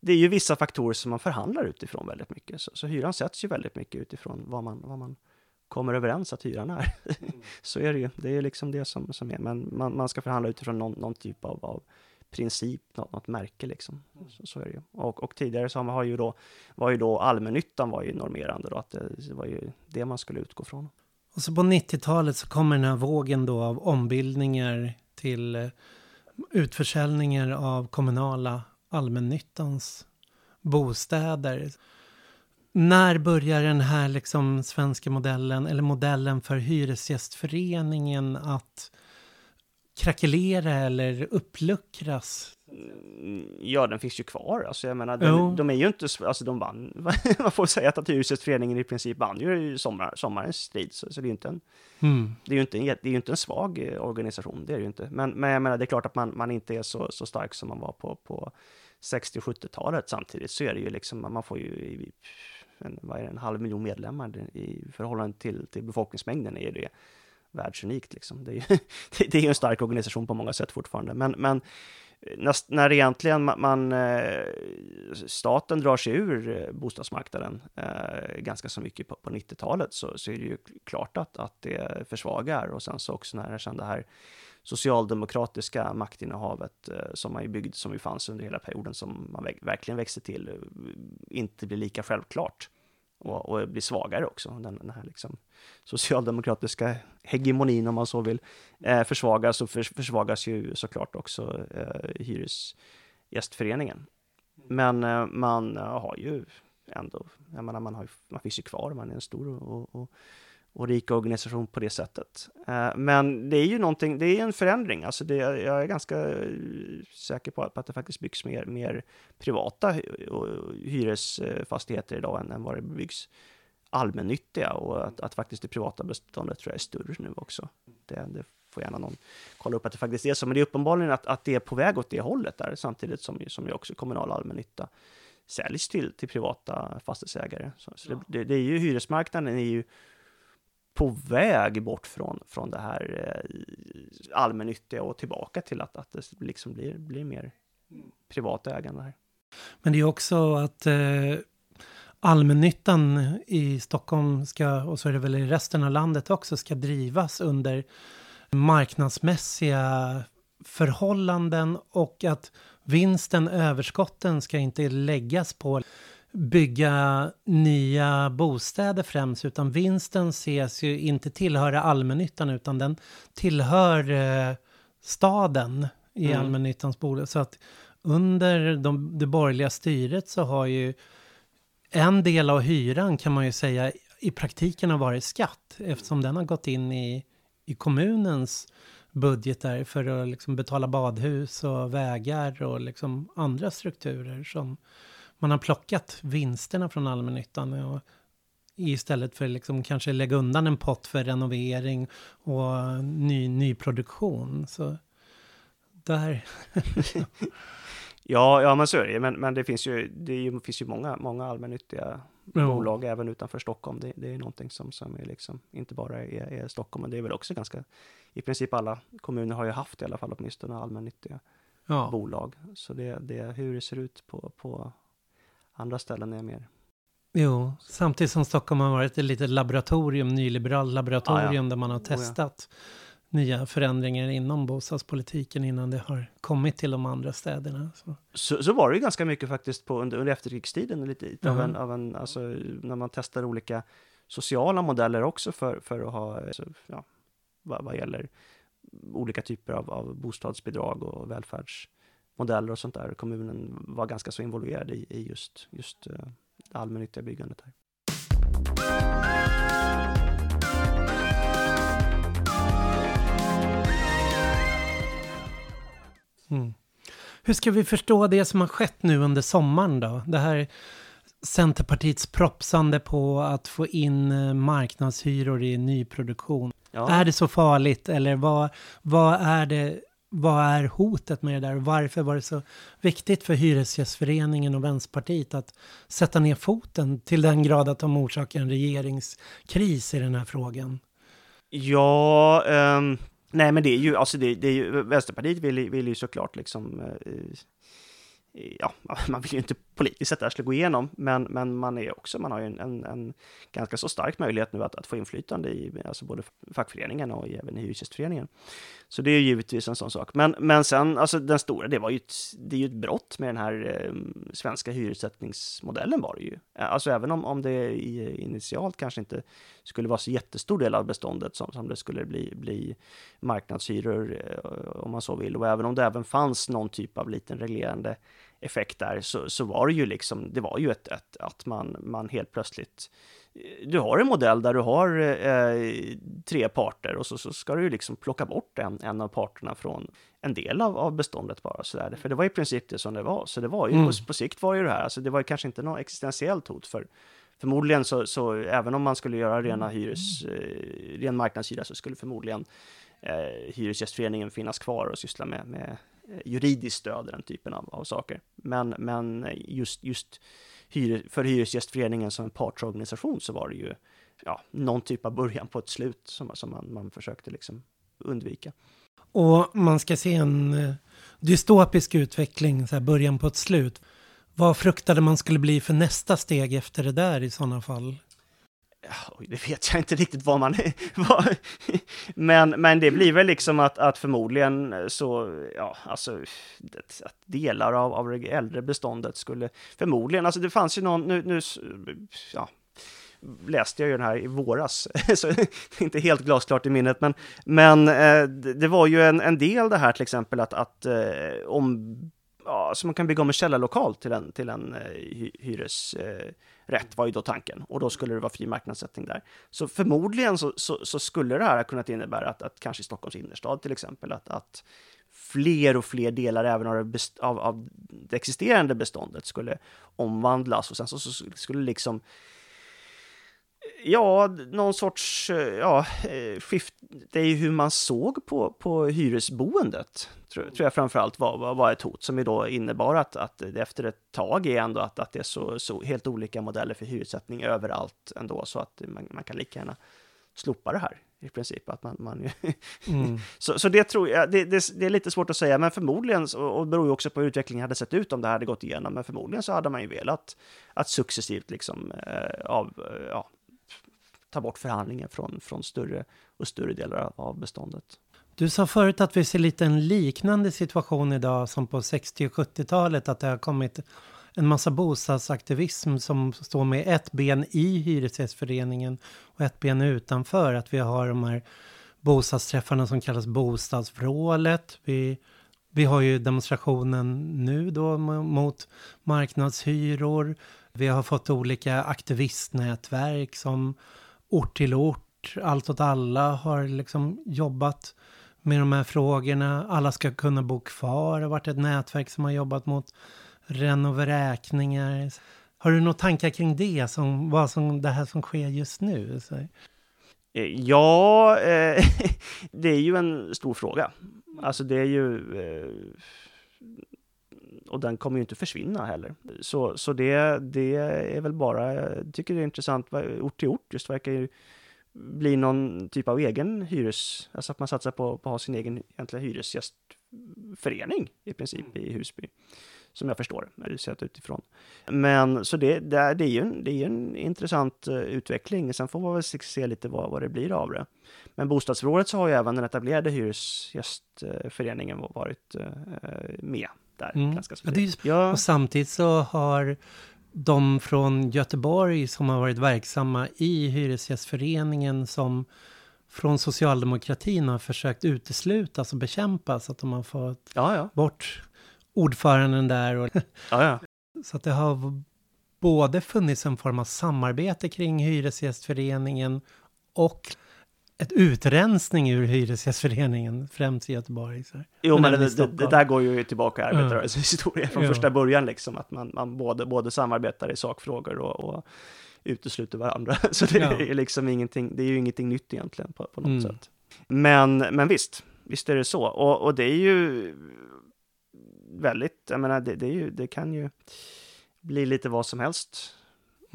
det är ju vissa faktorer som man förhandlar utifrån väldigt mycket. Så, så hyran sätts ju väldigt mycket utifrån vad man, vad man kommer överens att hyran är. Mm. så är det ju. Det är liksom det som, som är. Men man, man ska förhandla utifrån någon, någon typ av, av princip, något, något märke liksom. Mm. Så, så, är det ju. Och, och tidigare så har ju då, var ju då allmännyttan var ju normerande då, att det, det var ju det man skulle utgå från. Och så på 90-talet så kommer den här vågen då av ombildningar till eh, utförsäljningar av kommunala allmännyttans bostäder. När börjar den här liksom svenska modellen, eller modellen för Hyresgästföreningen att krackelera eller uppluckras? Mm, ja, den finns ju kvar. Alltså, jag menar, den, de är ju inte, alltså de vann, man får säga att Hyresgästföreningen i princip vann ju sommar, sommarens strid, så, så det är ju inte en, mm. det är ju inte en, det är inte en svag eh, organisation, det är det ju inte. Men, men jag menar, det är klart att man, man inte är så, så stark som man var på, på 60 70-talet samtidigt, så är det ju liksom, man får ju en, vad är det, en halv miljon medlemmar i förhållande till, till befolkningsmängden är det världsunikt liksom. Det är ju det är en stark organisation på många sätt fortfarande, men, men när, när egentligen man, man, staten drar sig ur eh, bostadsmarknaden eh, ganska så mycket på, på 90-talet så, så är det ju klart att, att det försvagar. Och sen så också när sen det här socialdemokratiska maktinnehavet eh, som man ju byggde, som ju fanns under hela perioden som man verkligen växte till, eh, inte blir lika självklart och, och blir svagare också. Den, den här liksom socialdemokratiska hegemonin, om man så vill, eh, försvagas och för, försvagas ju såklart också eh, Hyresgästföreningen. Men eh, man har ju ändå, jag menar, man, har, man finns ju kvar, man är en stor och, och och rik organisation på det sättet. Eh, men det är ju någonting, det är en förändring. Alltså det, jag är ganska eh, säker på att, det faktiskt byggs mer, mer privata hyresfastigheter idag än, än vad det byggs allmännyttiga och att, att faktiskt det privata beståndet tror jag är större nu också. Det, det får gärna någon kolla upp att det faktiskt är så, men det är uppenbarligen att, att det är på väg åt det hållet där, samtidigt som, som ju också kommunal allmännytta säljs till, till privata fastighetsägare. Så, så det, det, det, är ju hyresmarknaden är ju på väg bort från, från det här eh, allmännyttiga och tillbaka till att, att det liksom blir, blir mer privat ägande här. Men det är också att eh, allmännyttan i Stockholm ska, och så är det väl i resten av landet också, ska drivas under marknadsmässiga förhållanden och att vinsten, överskotten ska inte läggas på bygga nya bostäder främst, utan vinsten ses ju inte tillhöra allmännyttan, utan den tillhör eh, staden i Mm. allmännyttans bolag. Så att under de, det borgerliga styret så har ju en del av hyran kan man ju säga i praktiken har varit skatt eftersom den har gått in i, i kommunens budgetar för att liksom betala badhus och vägar och liksom andra strukturer som man har plockat vinsterna från allmännyttan och istället för liksom kanske lägga undan en pott för renovering och ny, nyproduktion. Så där, Ja, ja men så är det men, men det finns ju, det ju, finns ju många, många allmännyttiga Ja. bolag även utanför Stockholm. Det, det är någonting som, som är liksom, inte bara är, är Stockholm, men det är väl också ganska, i princip alla kommuner har ju haft i alla fall åtminstone allmännyttiga ja. bolag. Så det, det, hur det ser ut på, på andra ställen är mer Jo, samtidigt som Stockholm har varit ett litet laboratorium, nyliberalt laboratorium där man har Oh, ja. testat nya förändringar inom bostadspolitiken innan det har kommit till de andra städerna. Så. Så, så var det ju ganska mycket faktiskt på, under, under efterkrigstiden, lite av Mhm. en, av en, alltså, när man testar olika sociala modeller också för, för att ha, alltså, ja, vad, vad gäller olika typer av, av bostadsbidrag och välfärdsmodeller och sånt där. Kommunen var ganska så involverad i, i just, just uh, det allmännyttiga byggandet. Här. Mm. Hur ska vi förstå det som har skett nu under sommaren då? Det här Centerpartiets propsande på att få in eh, marknadshyror i nyproduktion. Ja. Är det så farligt eller vad, vad, är det, vad är hotet med det där? Varför var det så viktigt för Hyresgästföreningen och Vänsterpartiet att sätta ner foten till den grad att de orsakar en regeringskris i den här frågan? Ja, um, nej men det är ju, alltså det, det är ju, Vänsterpartiet vill, ju- vill ju såklart liksom, uh, ja, man vill ju inte politiskt sett det här skulle gå igenom, men, men man är också, man har ju en, en, en ganska så stark möjlighet nu att, att få inflytande i alltså både fackföreningen och även i Hyresgästföreningen. Så det är ju givetvis en sån sak. Men, men sen, alltså den stora, det var ju ett, det är ju ett brott med den här eh, svenska hyressättningsmodellen var det ju. Alltså även om, om det i, initialt kanske inte skulle vara så jättestor del av beståndet som, som det skulle bli, bli marknadshyror eh, om man så vill. Och även om det även fanns någon typ av liten reglerande effekt där så, så var det ju liksom, det var ju ett, ett att man, man helt plötsligt eh, du har en modell där du har eh, tre parter och så, så ska du ju liksom plocka bort en, en av parterna från en del av, av beståndet bara sådär. För det var i princip det som det var. Så det var ju, Mm. på, på sikt var ju det här, alltså det var ju kanske inte något existentiellt hot för Förmodligen så, så även om man skulle göra rena hyres, eh, ren marknadshyra så skulle förmodligen eh, Hyresgästföreningen finnas kvar och syssla med, med juridiskt stöd i den typen av, av saker. Men, men just, just hyre, för Hyresgästföreningen som en partsorganisation så var det ju ja, någon typ av början på ett slut som, som man, man försökte liksom undvika. Och man ska se en eh, dystopisk utveckling, så här början på ett slut. Vad fruktade man skulle bli för nästa steg efter det där i sådana fall? Oj, det vet jag inte riktigt vad man... vad, men, men det blir väl liksom att, att förmodligen så, ja, alltså, det, att delar av, av det äldre beståndet skulle förmodligen, alltså det fanns ju någon, nu, nu ja, läste jag ju den här i våras, så det är inte helt glasklart i minnet, men, men eh, det, var ju en, en del det här till exempel att, att eh, om, ja, så man kan bygga om en källarlokal till en, till en eh, hyresrätt eh, var ju då tanken och då skulle det vara fri marknadssättning där. Så förmodligen så, så, så skulle det här ha kunnat innebära att, att kanske i Stockholms innerstad till exempel, att, att fler och fler delar även av det, best, av, av det existerande beståndet skulle omvandlas och sen så, så skulle liksom Ja, någon sorts, eh, ja, eh, skift. Det är ju hur man såg på, på hyresboendet, tror, tror jag framförallt var, var, var ett hot, som ju då innebar att, att det efter ett tag är ändå att, att det är så, så helt olika modeller för hyressättning överallt ändå, så att man, man kan lika gärna slopa det här i princip. Att man, man Mm. så, så det tror jag, det, det, det är lite svårt att säga, men förmodligen, och det beror ju också på hur utvecklingen hade sett ut om det hade gått igenom, men förmodligen så hade man ju velat att successivt liksom eh, av, eh, ja, ta bort förhandlingen från, från större och större delar av- beståndet. Du sa förut att vi ser lite en liknande situation idag som på 60 och 70-talet, att det har kommit en massa bostadsaktivism som står med ett ben i Hyresgästföreningen och ett ben utanför. Att vi har de här bostadsträffarna som kallas bostadsvrålet. Vi, vi har ju demonstrationen nu då mot marknadshyror. Vi har fått olika aktivistnätverk som ort till ort, allt åt alla har liksom jobbat med de här frågorna. Alla ska kunna bo kvar. Det har varit ett nätverk som har jobbat mot renovräkningar. Har du några tankar kring det, som, vad som, det här som sker just nu? Så. Eh, ja, eh, det är ju en stor fråga. Alltså det är ju... Eh, och den kommer ju inte försvinna heller. Så, så det, det är väl bara, jag tycker det är intressant, ort till ort just verkar ju bli någon typ av egen hyres, alltså att man satsar på, på att ha sin egen egentliga hyresgästförening i princip i Husby som jag förstår när det sett utifrån. Men så det, det, det är ju en, det är en intressant uh, utveckling. Sen får man väl se lite vad, vad det blir av det. Men bostadsrådet så har ju även den etablerade hyresgästföreningen varit uh, med där. Mm. Ganska ja, just, ja. Och samtidigt så har de från Göteborg som har varit verksamma i Hyresgästföreningen som från socialdemokratin har försökt uteslutas och bekämpas, att de har fått ja, ja. bort ordföranden där. Och ja, ja. Så att det har både funnits en form av samarbete kring Hyresgästföreningen och ett utrensning ur Hyresgästföreningen, främst i Göteborg. Så. Jo, men, men det, det, det, där går ju tillbaka i arbetarrörelsens historia från ja. första början, liksom, att man, man både, både samarbetar i sakfrågor och, och utesluter varandra. Så det ja. är liksom ingenting, det är ju ingenting nytt egentligen på, på något mm. sätt. Men, men visst, visst är det så. Och, och det är ju väldigt, jag menar, det, det, är ju, det kan ju bli lite vad som helst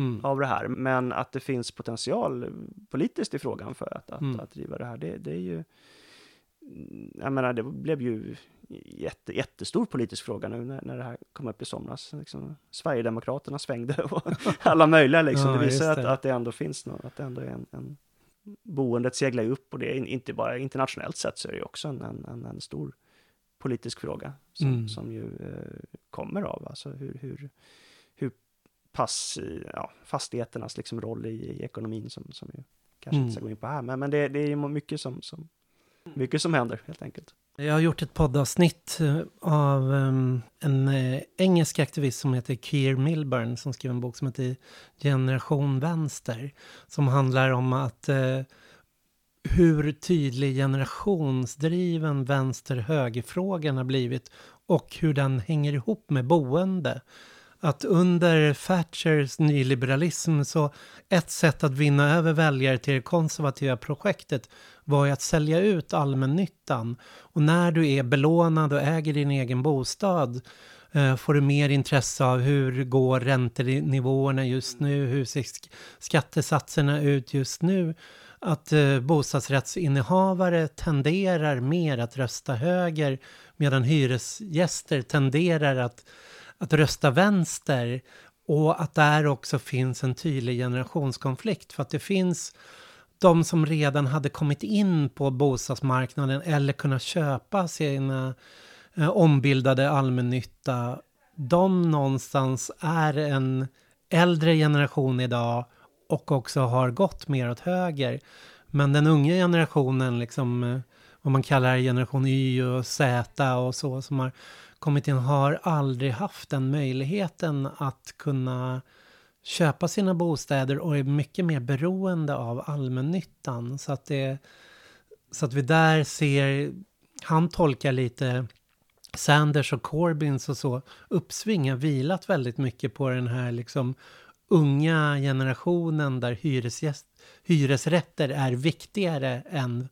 mm. av det här. Men att det finns potential politiskt i frågan för att, att, mm. att driva det här, det, det, är ju... Jag menar, det blev ju jätte, jättestor politisk fråga nu när, när det här kom upp i somras. Liksom, Sverigedemokraterna svängde och alla möjliga liksom. Ja, det visar det. Att, att det ändå finns något, att det ändå är en, en boendet seglar upp och det är inte bara internationellt sett så är det också en, en, en stor politisk fråga som, mm. som ju eh, kommer av alltså hur, hur pass ja, fastigheternas liksom roll i, i ekonomin som, som ju kanske mm. inte ska gå in på här. Men, men det, det är mycket som, som, mycket som händer helt enkelt. Jag har gjort ett poddavsnitt eh, av um, en uh, engelsk aktivist som heter Keir Milburn som skrev en bok som heter Generation Vänster. Som handlar om att uh, hur tydlig generationsdriven vänster-högerfrågan har blivit och hur den hänger ihop med boende. Att under Thatchers nyliberalism så ett sätt att vinna över väljare till det konservativa projektet var ju att sälja ut allmännyttan. Och när du är belånad och äger din egen bostad eh, får du mer intresse av hur går räntenivåerna just nu, hur ser skattesatserna ut just nu att eh, bostadsrättsinnehavare tenderar mer att rösta höger medan hyresgäster tenderar att, att rösta vänster. Och att där också finns en tydlig generationskonflikt för att det finns de som redan hade kommit in på bostadsmarknaden eller kunnat köpa sina eh, ombildade allmännytta. De någonstans är en äldre generation idag och också har gått mer åt höger. Men den unga generationen, liksom, eh, vad man kallar generation Y och Z och så, som har kommit in, har aldrig haft den möjligheten att kunna köpa sina bostäder och är mycket mer beroende av allmännyttan. Så att, det, så att vi där ser, han tolkar lite Sanders och Corbyns och så uppsving har vilat väldigt mycket på den här liksom unga generationen där hyresgäst, hyresrätter är viktigare än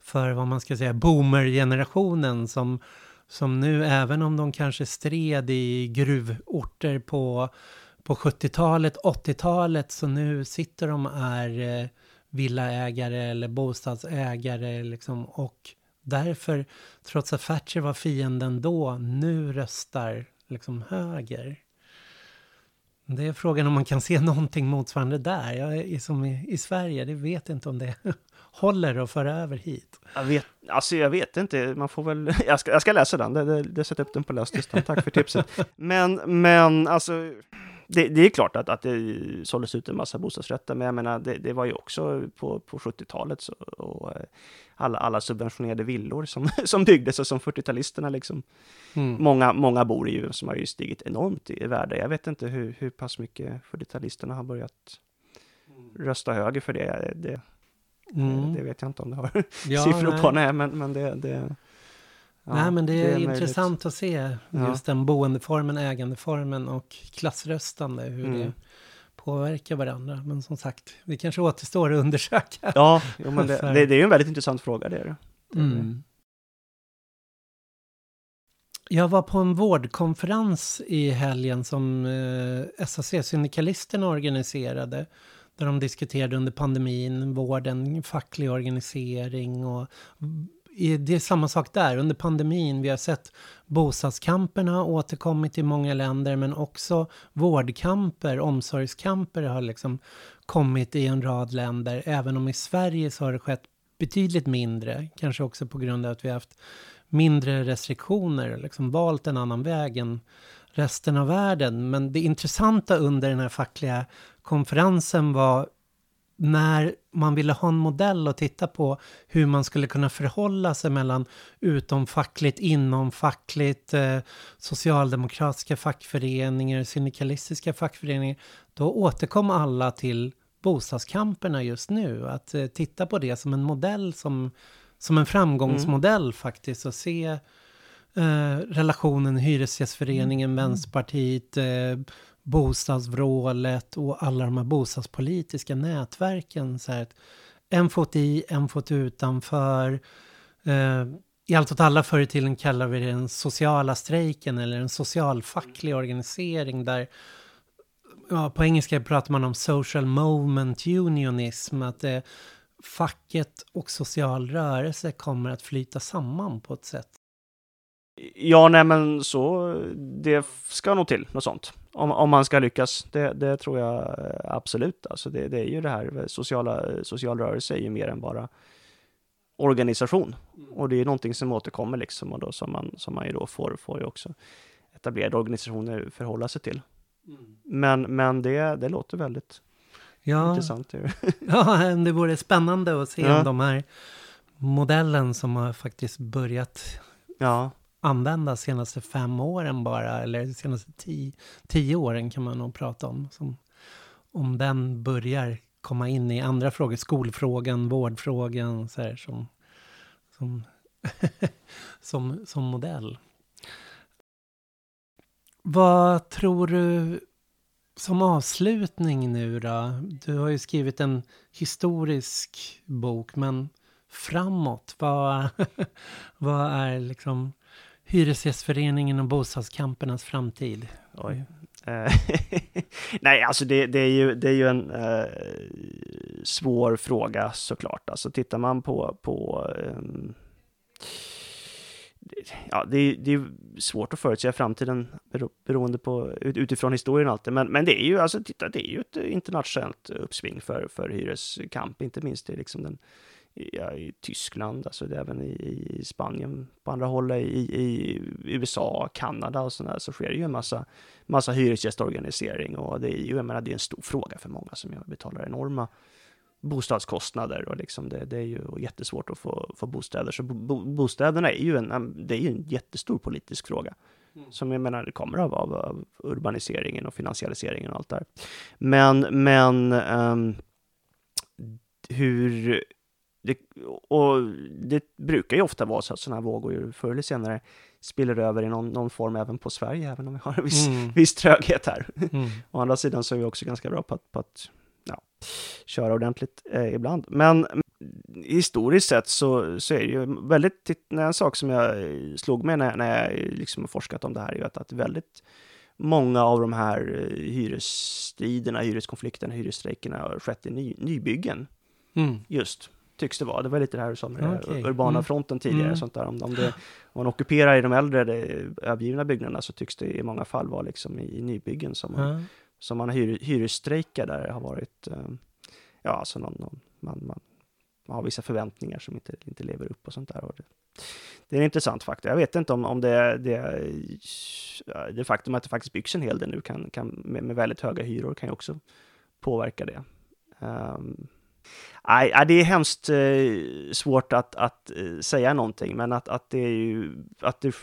för vad man ska säga boomer-generationen som, som nu, även om de kanske stred i gruvorter på, på 70-talet, 80-talet, så nu sitter de är eh, villaägare eller bostadsägare liksom och därför, trots att Thatcher var fienden då, nu röstar liksom höger. Det är frågan om man kan se någonting motsvarande där. Jag är som i, i Sverige, det vet inte om det håller att föra över hit. Jag vet, alltså jag vet inte, man får väl, jag ska, jag ska läsa den, det, det, det sätter upp den på läslistan, tack för tipset. Men, men alltså, det, det, är klart att, att det såldes ut en massa bostadsrätter, men jag menar, det, det var ju också på, på 70-talet så, och eh, alla, alla subventionerade villor som, som byggdes och som 40-talisterna liksom. Mm. Många, många bor i ju, som har ju stigit enormt i värde. Jag vet inte hur, hur pass mycket 40-talisterna har börjat rösta höger för det. Det, mm. det vet jag inte om det har ja, siffror nej. på, nej, men, men det, det Ja, Nej, men det är, det är intressant möjligt. att se just ja. den boendeformen, ägandeformen och klassröstande, hur mm. det påverkar varandra. Men som sagt, det kanske återstår att undersöka. Ja, jo, men det, det, det är ju en väldigt intressant fråga, det är det. Mm. Jag var på en vårdkonferens i helgen som eh, SAC-syndikalisterna organiserade. Där de diskuterade under pandemin, vården, facklig organisering och det är samma sak där. Under pandemin, vi har sett bostadskamperna återkommit i många länder, men också vårdkamper, omsorgskamper har liksom kommit i en rad länder. Även om i Sverige så har det skett betydligt mindre, kanske också på grund av att vi har haft mindre restriktioner, liksom valt en annan väg än resten av världen. Men det intressanta under den här fackliga konferensen var när man ville ha en modell att titta på hur man skulle kunna förhålla sig mellan utomfackligt, inomfackligt, eh, socialdemokratiska fackföreningar, syndikalistiska fackföreningar, då återkom alla till bostadskamperna just nu. Att eh, titta på det som en modell, som, som en framgångsmodell mm. faktiskt, och se eh, relationen Hyresgästföreningen, mm. Vänsterpartiet, eh, bostadsvrålet och alla de här bostadspolitiska nätverken. Så här, en fot i, en fot utanför. Eh, I Allt åt alla förr i tiden kallar vi det den sociala strejken eller en socialfacklig organisering där ja, på engelska pratar man om social moment unionism, att eh, facket och social rörelse kommer att flyta samman på ett sätt. Ja, nej men så, det ska nog till något sånt om, om man ska lyckas. Det, det tror jag eh, absolut. Alltså det, det, är ju det här, sociala, social rörelse är ju mer än bara organisation. Mm. Och det är någonting som återkommer liksom och då som man, som man ju då får, får ju också etablerade organisationer förhålla sig till. Mm. Men, men det, det låter väldigt ja. intressant. ja, det vore spännande att se ja. om de här modellen som har faktiskt börjat ja använda senaste fem åren bara, eller senaste tio, tio åren kan man nog prata om. Som, om den börjar komma in i andra frågor, skolfrågan, vårdfrågan, så här, som, som, som, som modell. Vad tror du som avslutning nu då? Du har ju skrivit en historisk bok, men framåt, vad, vad är liksom Hyresgästföreningen och bostadskampernas framtid? Oj. Eh, nej, alltså det, det, är ju, det är ju en eh, svår fråga såklart. Alltså tittar man på, på eh, ja, det är, det är svårt att förutsäga framtiden beroende på utifrån historien alltid. Men, men det är ju alltså, titta, det är ju ett internationellt uppsving för, för hyreskamp, inte minst i liksom den ja, i Tyskland, alltså det även i, i Spanien, på andra håll i, i USA, Kanada och sådär, så sker det ju en massa, massa hyresgästorganisering och det är ju, jag menar, det är en stor fråga för många som betalar enorma bostadskostnader och liksom det, det är ju jättesvårt att få, få bostäder. Så bo, bostäderna är ju en, det är ju en jättestor politisk fråga. Mm. Som jag menar, det kommer av, av, av urbaniseringen och finansialiseringen och allt där. Men, men um, hur det, och det brukar ju ofta vara så att sådana här vågor förr eller senare spiller över i någon, någon form även på Sverige, även om vi har en viss, mm. viss tröghet här. Mm. Å andra sidan så är vi också ganska bra på att, på att ja, köra ordentligt eh, ibland. Men historiskt sett så, så är det ju väldigt, en sak som jag slog mig när, när jag liksom har forskat om det här, är ju att, att väldigt många av de här eh, hyresstriderna, hyreskonflikterna, hyresstrejkerna har skett i ny, nybyggen. Mm. Just tycks det vara. Det var lite det här som okay. urbana mm. fronten tidigare, mm. sånt där. Om, om, det, om man ockuperar i de äldre övergivna byggnaderna så tycks det i många fall vara liksom i nybyggen som man, mm. som man hyr, hyresstrejkar där det har varit, eh, ja alltså någon, någon, man, man, man har vissa förväntningar som inte, inte lever upp och sånt där. Och det, det är en intressant faktor. Jag vet inte om, om det, det, det faktum att det faktiskt byggs en hel del nu kan, kan med, med väldigt höga hyror kan ju också påverka det. Um, nej, det är hemskt eh, svårt att, att eh, säga någonting, men att, att det är ju att det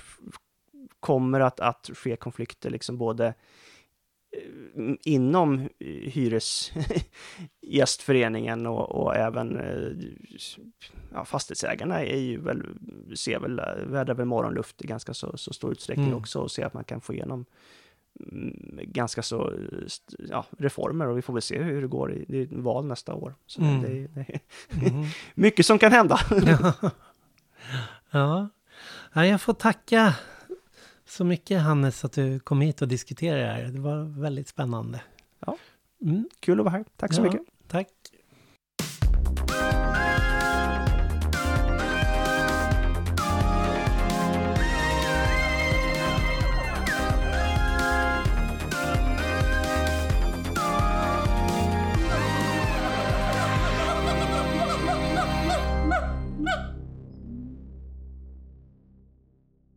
kommer att, att ske konflikter, liksom både Eh, inom hyresgästföreningen och, och även ja, fastighetsägarna är ju väl, ser väl, vädrar väl morgonluft i ganska så, så stor utsträckning mm. också och ser att man kan få igenom ganska så ja, reformer och vi får väl se hur det går. I, det är val nästa år. Så mm. det, det är mm. mycket som kan hända. ja. ja, jag får tacka så mycket Hannes att du kom hit och diskuterade det här. Det var väldigt spännande. Ja, mm. kul att vara här. Tack så ja, mycket. Tack.